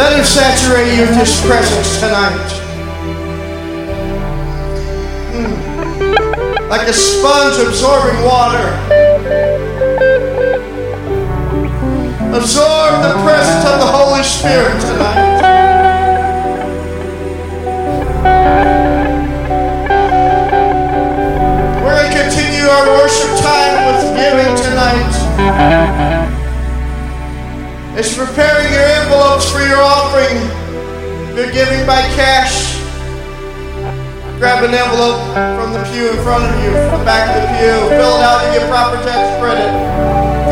Let him saturate you with his presence tonight. Hmm. Like a sponge absorbing water. Absorb the presence of the Holy Spirit tonight. We're going to continue our worship tonight. Preparing your envelopes for your offering, if you're giving by cash, grab an envelope from the pew in front of you, from the back of the pew, fill it out and get proper tax credit.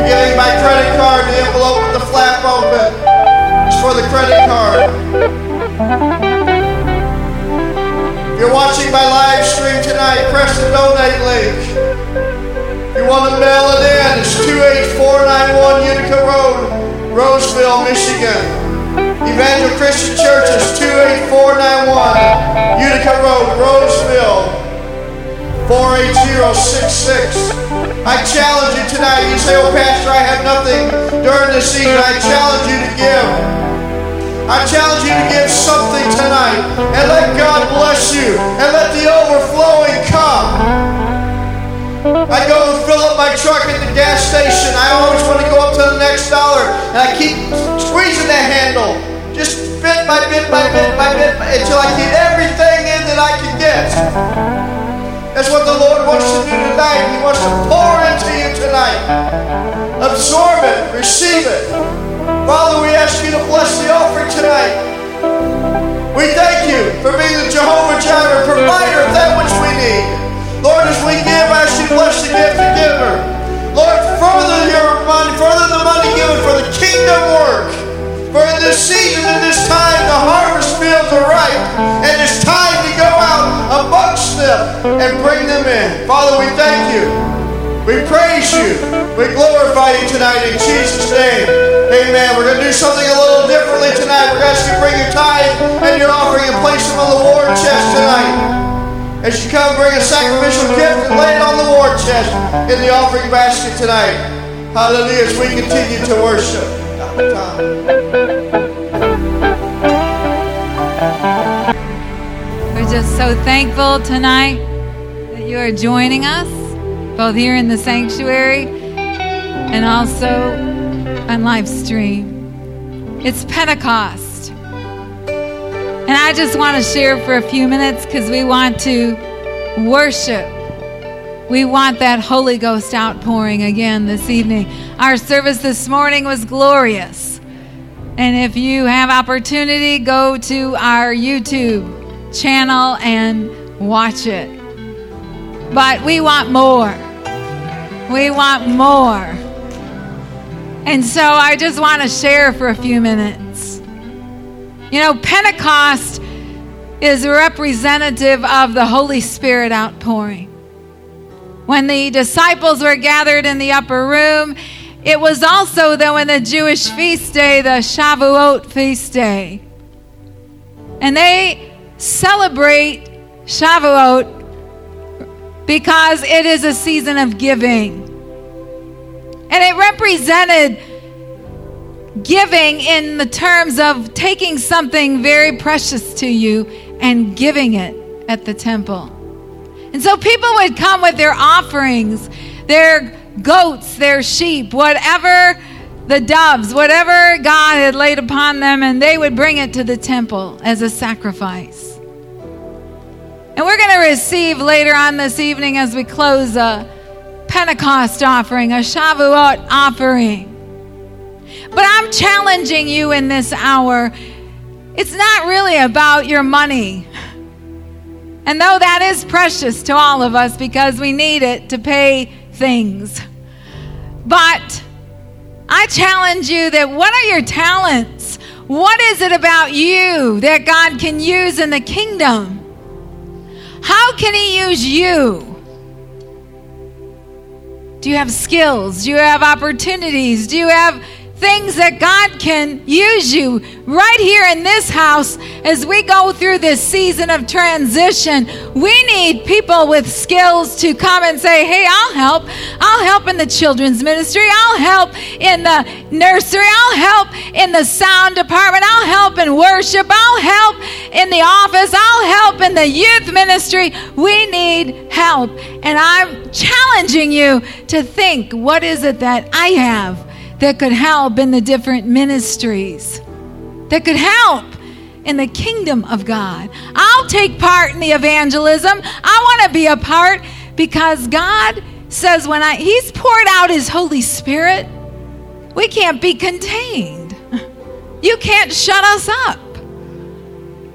If you're giving by credit card, the envelope with the flap open is for the credit card. If you're watching by live stream tonight, press the donate link. Want to mail it's 28491 Utica Road, Roseville, Michigan. Evangel Christian Church is 28491 Utica Road, Roseville, 48066. I challenge you tonight. You say, Oh, Pastor, I have nothing during this season. I challenge you to give. I challenge you to give something tonight and let God bless you and let the overflowing come. I go and fill up my truck at the gas station. I always want to go up to the next dollar and I keep squeezing that handle just bit by bit by bit by bit until I get everything in that I can get. That's what the Lord wants to do tonight. He wants to pour into you tonight. Absorb it, receive it. Father, we ask you to bless the offering tonight. We thank you for being the Jehovah Jireh, provider of that which we need. Lord, as we give, I ask you to bless the gift of giver. Lord, further your money, further the money given for the kingdom work. For in this season, in this time, the harvest fields are ripe, and it's time to go out amongst them and bring them in. Father, we thank you. We praise you. We glorify you tonight in Jesus' name. Amen. We're going to do something a little differently tonight. We're going to ask you to bring your tithe and your offering As you come, bring a sacrificial gift and lay it on the war chest in the offering basket tonight. Hallelujah. As we continue to worship. We're just so thankful tonight that you are joining us, both here in the sanctuary and also on live stream. It's Pentecost. And I just want to share for a few minutes because we want to worship. We want that Holy Ghost outpouring again this evening. Our service this morning was glorious. And if you have opportunity, go to our YouTube channel and watch it. But we want more. We want more. And so I just want to share for a few minutes. You know, Pentecost is representative of the Holy Spirit outpouring. When the disciples were gathered in the upper room, it was also, though, in the Jewish feast day, the Shavuot feast day. And they celebrate Shavuot because it is a season of giving. And it represented giving in the terms of taking something very precious to you and giving it at the temple. And so people would come with their offerings, their goats, their sheep, whatever the doves, whatever God had laid upon them, and they would bring it to the temple as a sacrifice. And we're going to receive later on this evening as we close a Pentecost offering, a Shavuot offering. But I'm challenging you in this hour. It's not really about your money. And though that is precious to all of us because we need it to pay things. But I challenge you that what are your talents? What is it about you that God can use in the kingdom? How can He use you? Do you have skills? Do you have opportunities? Do you have things that God can use you right here in this house as we go through this season of transition. We need people with skills to come and say, Hey, I'll help. I'll help in the children's ministry. I'll help in the nursery. I'll help in the sound department. I'll help in worship. I'll help in the office. I'll help in the youth ministry. We need help. And I'm challenging you to think what is it that I have? That could help in the different ministries, that could help in the kingdom of God. I'll take part in the evangelism. I want to be a part because God says when I He's poured out His Holy Spirit, we can't be contained. You can't shut us up.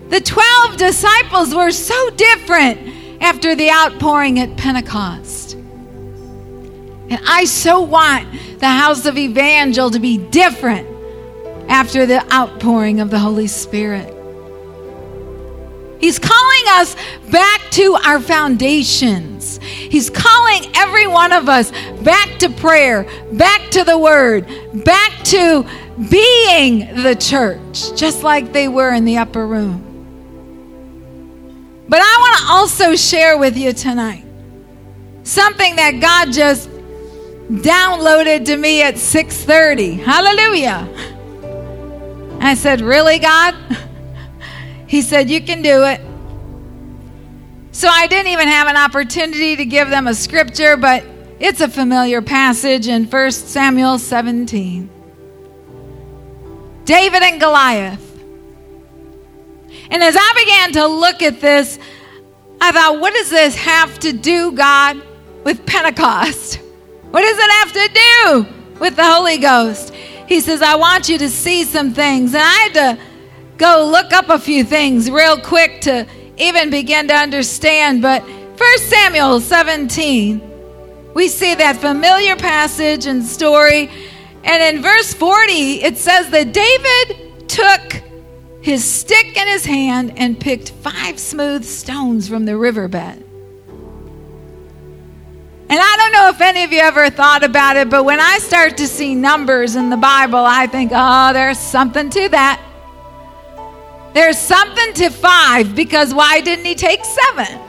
The 12 disciples were so different after the outpouring at Pentecost. And I so want the house of Evangel to be different after the outpouring of the Holy Spirit. He's calling us back to our foundations. He's calling every one of us back to prayer, back to the Word, back to being the church, just like they were in the upper room. But I want to also share with you tonight something that God just downloaded to me at 6:30. Hallelujah. I said, "Really, God?" He said, "You can do it." So I didn't even have an opportunity to give them a scripture, but it's a familiar passage in 1 Samuel 17. David and Goliath. And as I began to look at this, I thought, what does this have to do, God, with Pentecost? What does it have to do with the Holy Ghost? He says, I want you to see some things. And I had to go look up a few things real quick to even begin to understand. But 1 Samuel 17, we see that familiar passage and story. And in verse 40, it says that David took his stick in his hand and picked five smooth stones from the riverbed. If any of you ever thought about it, but when I start to see numbers in the Bible, I think, oh, there's something to that. There's something to five because why didn't he take seven?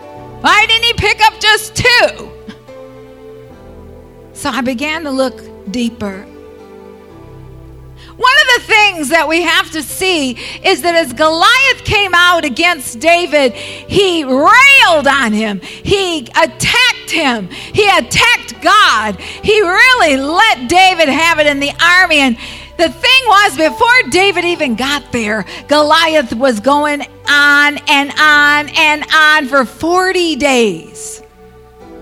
Why didn't he pick up just two? So I began to look deeper. One of the things that we have to see is that as Goliath came out against David, he railed on him, he attacked him, he attacked God. He really let David have it in the army. And the thing was, before David even got there, Goliath was going on and on and on for 40 days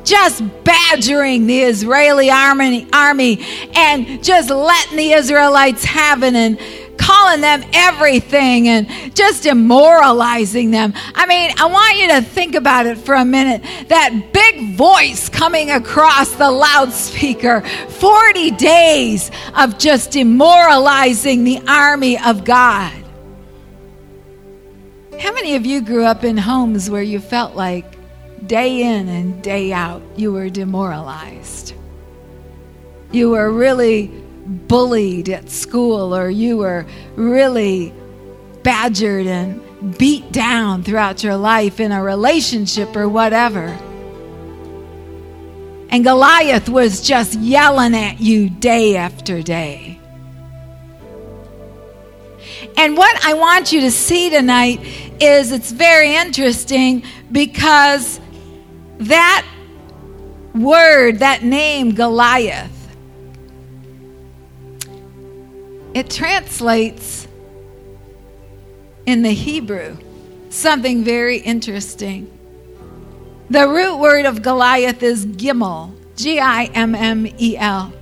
just badgering the Israeli army, army and just letting the Israelites have it and calling them everything and just demoralizing them. I mean, I want you to think about it for a minute. That big voice coming across the loudspeaker, 40 days of just demoralizing the army of God. How many of you grew up in homes where you felt like day in and day out, you were demoralized. You were really bullied at school, or you were really badgered and beat down throughout your life in a relationship or whatever. And Goliath was just yelling at you day after day. And what I want you to see tonight is it's very interesting because that word, that name, Goliath, it translates in the Hebrew something very interesting. The root word of Goliath is Gimel, G I M M E L.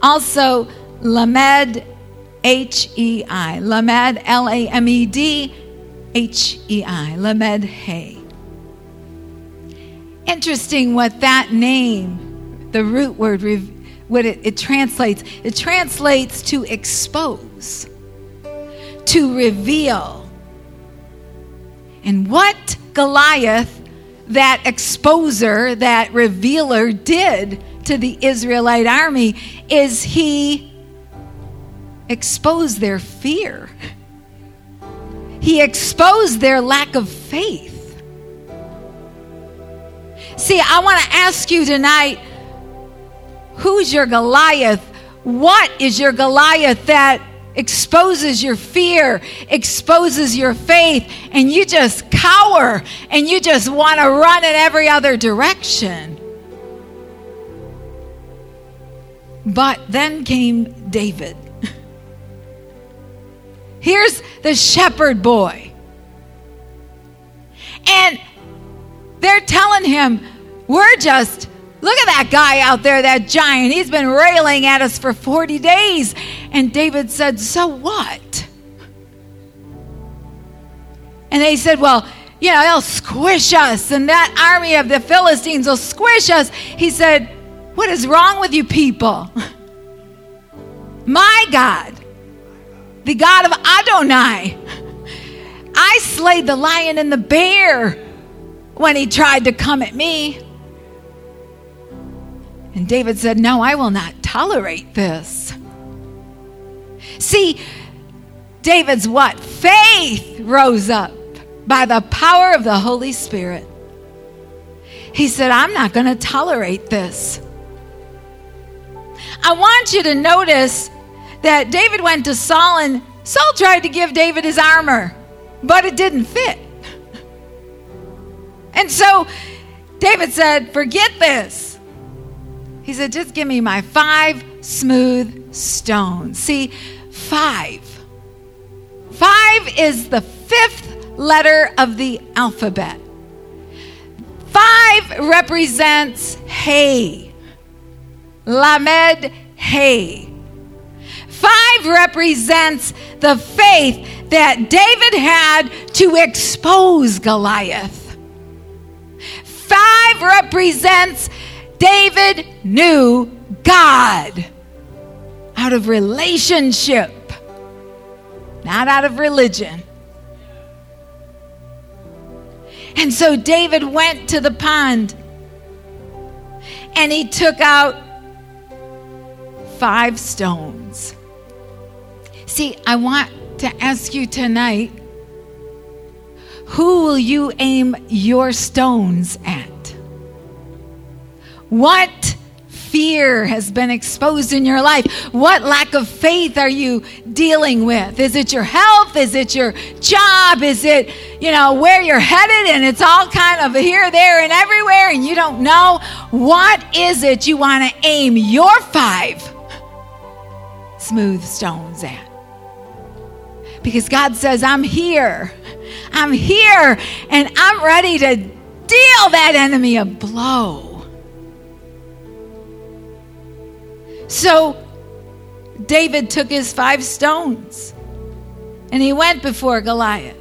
Also, Lamed, H E I. Lamed, L A M E D, H E I. Lamed Hay. Interesting what that name, the root word, what it, it translates. It translates to expose, to reveal. And what Goliath, that exposer, that revealer, did to the Israelite army is he exposed their fear. He exposed their lack of faith. See, I want to ask you tonight who's your Goliath? What is your Goliath that exposes your fear, exposes your faith, and you just cower and you just want to run in every other direction? But then came David. Here's the shepherd boy. And they're telling him, We're just, look at that guy out there, that giant. He's been railing at us for 40 days. And David said, So what? And they said, Well, you know, they'll squish us, and that army of the Philistines will squish us. He said, What is wrong with you people? My God the God of Adonai. I slayed the lion and the bear when he tried to come at me. And David said, No, I will not tolerate this. See, David's what? Faith rose up by the power of the Holy Spirit. He said, I'm not going to tolerate this. I want you to notice that David went to Saul and Saul tried to give David his armor, but it didn't fit. And so David said, Forget this. He said, Just give me my five smooth stones. See, five. Five is the fifth letter of the alphabet. Five represents Hey. Lamed Hey. Five represents the faith that David had to expose Goliath. Five represents David knew God out of relationship, not out of religion. And so David went to the pond and he took out five stones. See, I want to ask you tonight who will you aim your stones at? What fear has been exposed in your life? What lack of faith are you dealing with? Is it your health? Is it your job? Is it, you know, where you're headed and it's all kind of here, there, and everywhere and you don't know? What is it you want to aim your five smooth stones at? because God says, I'm here. I'm here and I'm ready to deal that enemy a blow. So David took his five stones and he went before Goliath.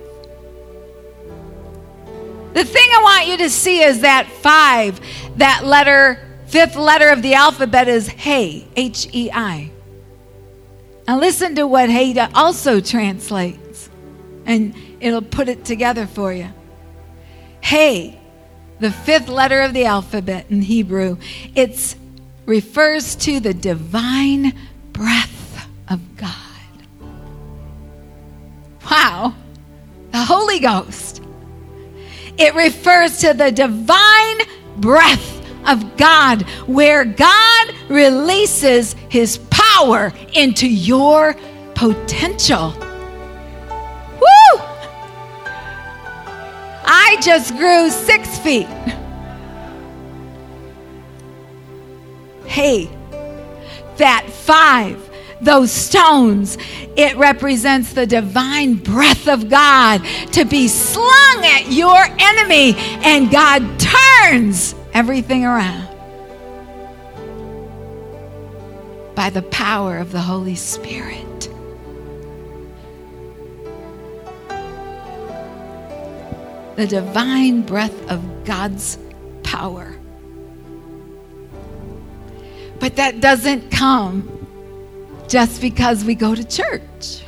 The thing I want you to see is that five, that letter, fifth letter of the alphabet is Hey, H E I. Now, listen to what Haida also translates, and it'll put it together for you. Hey, the fifth letter of the alphabet in Hebrew, it refers to the divine breath of God. Wow, the Holy Ghost. It refers to the divine breath of God, where God releases his power into your potential. I just grew six feet. Hey, that five, those stones, it represents the divine breath of God to be slung at your enemy, and God turns everything around. by the power of the Holy Spirit. The divine breath of God's power. But that doesn't come just because we go to church.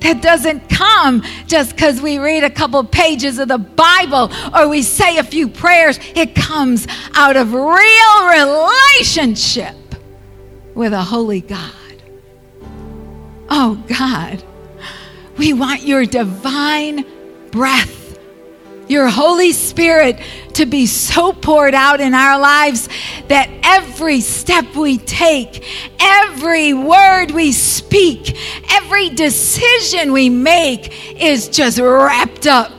That doesn't come just because we read a couple pages of the Bible or we say a few prayers. It comes out of real relationship with a holy God. Oh God, we want your divine breath, your Holy Spirit to be so poured out in our lives that every step we take, every word we speak, every decision we make is just wrapped up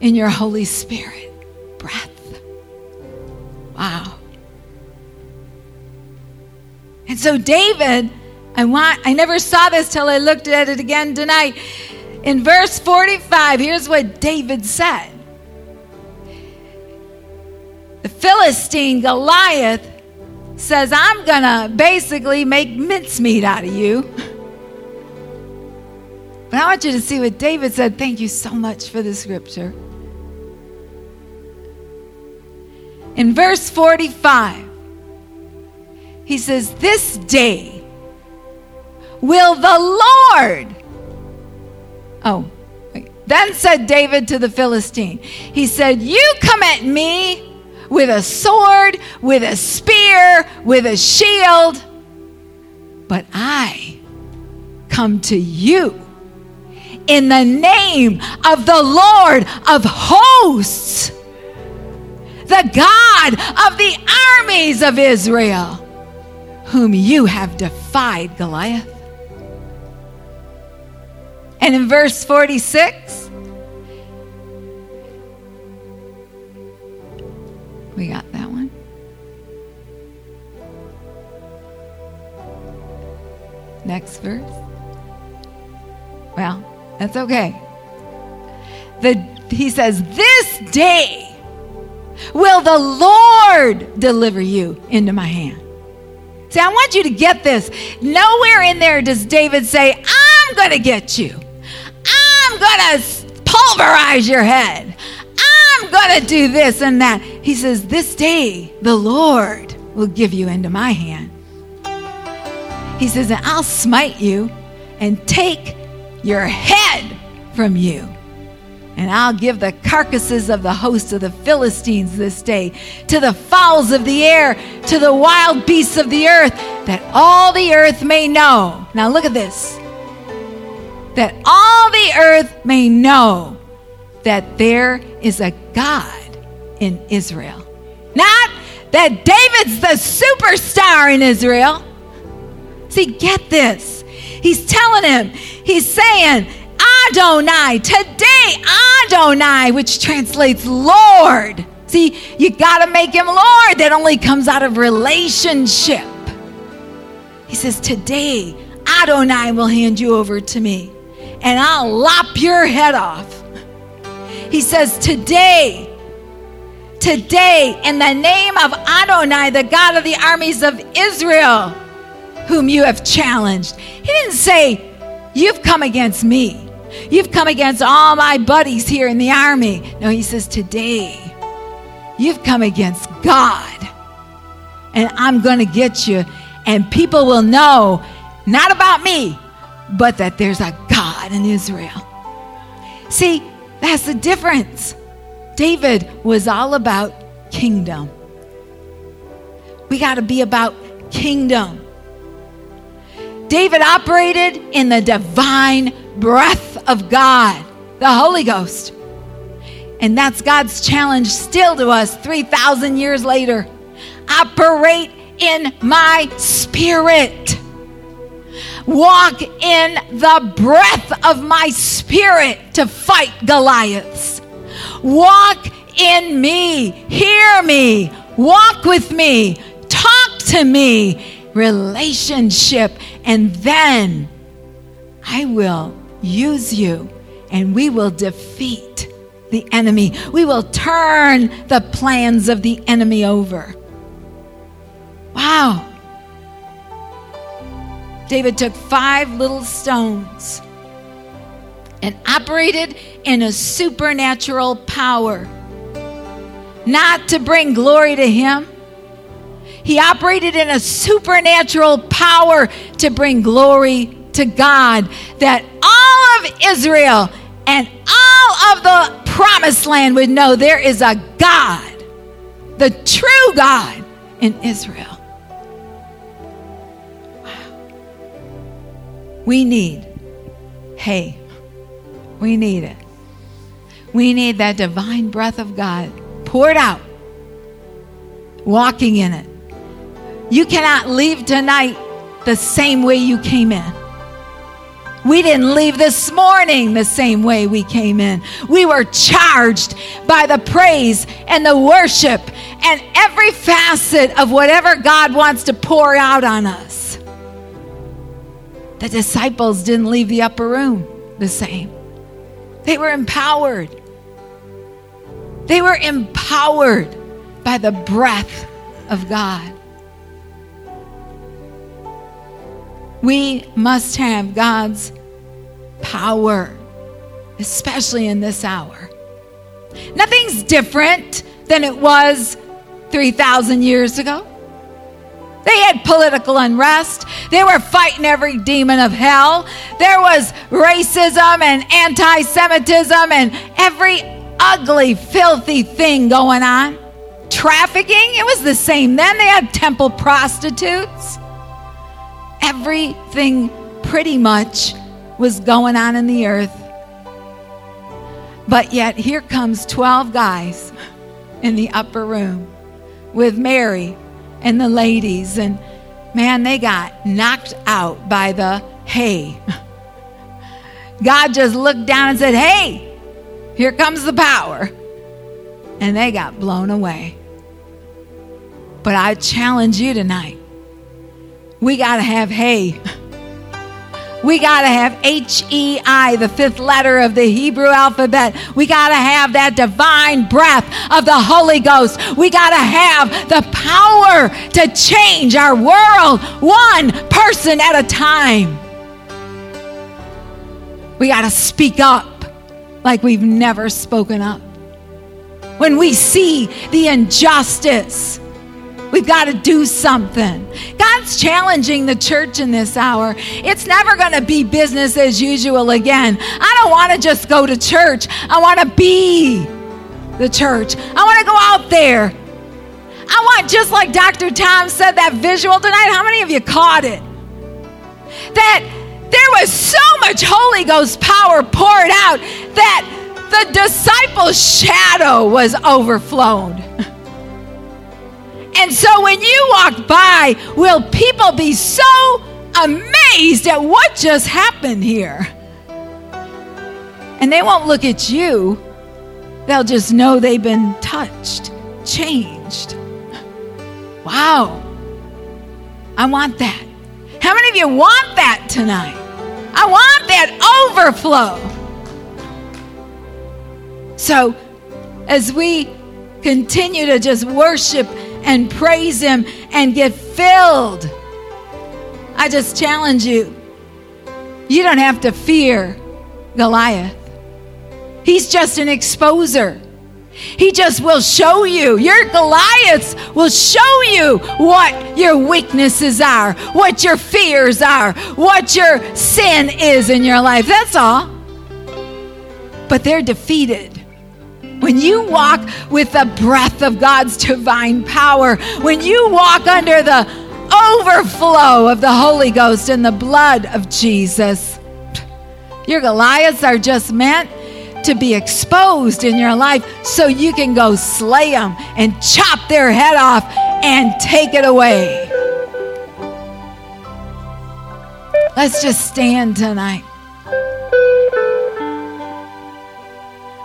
in your Holy Spirit breath. Wow. And so David, I want I never saw this till I looked at it again tonight. In verse 45, here's what David said. Philistine Goliath says, I'm going to basically make mincemeat out of you. But I want you to see what David said. Thank you so much for the scripture. In verse 45, he says, This day will the Lord. Oh, then said David to the Philistine, He said, You come at me with a sword, with a spear, with a shield, but I come to you in the name of the Lord of hosts, the God of the armies of Israel, whom you have defied, Goliath. And in verse 46, we got that one. Next verse. Well, that's okay. The, he says, This day will the Lord deliver you into my hand. See, I want you to get this. Nowhere in there does David say, I'm going to get you. I'm going to pulverize your head. I'm going to do this and that. He says, This day the Lord will give you into my hand. He says, And I'll smite you and take your head from you. And I'll give the carcasses of the host of the Philistines this day to the fowls of the air, to the wild beasts of the earth, that all the earth may know. Now look at this. That all the earth may know that there is a God in Israel. Not that David's the superstar in Israel. See, get this. He's telling him, he's saying, Adonai, today, Adonai, which translates Lord. See, you got to make him Lord. That only comes out of relationship. He says, Today, Adonai will hand you over to me, and I'll lop your head off. He says, Today, today, in the name of Adonai, the God of the armies of Israel, whom you have challenged. He didn't say, You've come against me. You've come against all my buddies here in the army. No, he says, Today, you've come against God. And I'm going to get you. And people will know, not about me, but that there's a God in Israel. See, that's the difference. David was all about kingdom. We got to be about kingdom. David operated in the divine breath of God, the Holy Ghost. And that's God's challenge still to us 3,000 years later. Operate in my spirit. Walk in the breath of my spirit to fight Goliaths. Walk in me. Hear me. Walk with me. Talk to me. Relationship. And then I will use you and we will defeat the enemy. We will turn the plans of the enemy over. Wow. David took five little stones and operated in a supernatural power, not to bring glory to him. He operated in a supernatural power to bring glory to God that all of Israel and all of the promised land would know there is a God, the true God in Israel. We need hey, we need it. We need that divine breath of God poured out, walking in it. You cannot leave tonight the same way you came in. We didn't leave this morning the same way we came in. We were charged by the praise and the worship and every facet of whatever God wants to pour out on us. The disciples didn't leave the upper room the same, they were empowered. They were empowered by the breath of God. We must have God's power, especially in this hour. Nothing's different than it was 3,000 years ago. They had political unrest. They were fighting every demon of hell. There was racism and anti Semitism and every ugly, filthy thing going on. Trafficking, it was the same then. They had temple prostitutes everything pretty much was going on in the earth. But yet, here comes 12 guys in the upper room with Mary and the ladies. And man, they got knocked out by the hay. God just looked down and said, Hey, here comes the power. And they got blown away. But I challenge you tonight we got to have hay. We got to have H E I, the fifth letter of the Hebrew alphabet. We got to have that divine breath of the Holy Ghost. We got to have the power to change our world one person at a time. We got to speak up like we've never spoken up. When we see the injustice, We've got to do something. God's challenging the church in this hour. It's never going to be business as usual again. I don't want to just go to church, I want to be the church. I want to go out there. I want, just like Dr. Tom said, that visual tonight. How many of you caught it? That there was so much Holy Ghost power poured out that the disciples' shadow was overflown. And so when you walk by, will people be so amazed at what just happened here? And they won't look at you, they'll just know they've been touched, changed. Wow. I want that. How many of you want that tonight? I want that overflow. So, as we continue to just worship and praise Him and get filled. I just challenge you. You don't have to fear Goliath. He's just an exposer. He just will show you. Your Goliaths will show you what your weaknesses are, what your fears are, what your sin is in your life. That's all. But they're defeated when you walk with the breath of God's divine power, when you walk under the overflow of the Holy Ghost and the blood of Jesus, your Goliaths are just meant to be exposed in your life so you can go slay them and chop their head off and take it away. Let's just stand tonight.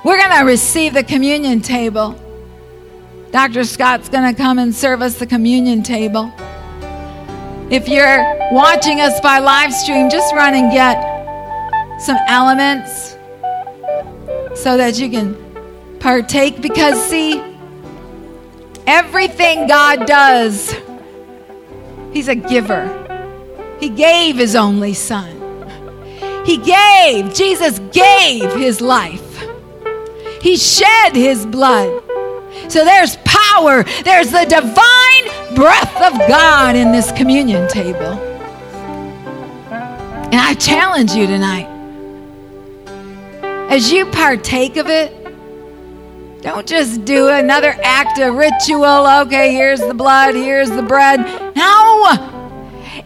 We're going to receive the communion table. Dr. Scott's going to come and serve us the communion table. If you're watching us by live stream, just run and get some elements so that you can partake. Because, see, everything God does, He's a giver. He gave His only Son. He gave, Jesus gave His life. He shed his blood. So there's power, there's the divine breath of God in this communion table. And I challenge you tonight as you partake of it, don't just do another act of ritual. Okay, here's the blood, here's the bread. No,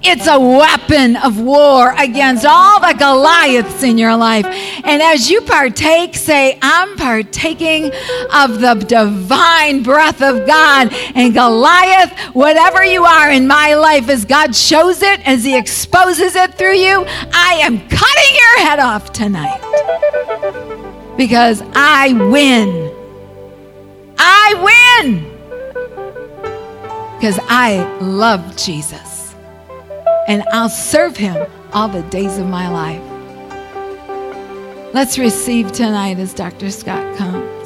It's a weapon of war against all the Goliaths in your life. And as you partake, say, I'm partaking of the divine breath of God. And Goliath, whatever you are in my life, as God shows it, as He exposes it through you, I am cutting your head off tonight. Because I win. I win. Because I love Jesus. And I'll serve him all the days of my life. Let's receive tonight as Dr. Scott comes.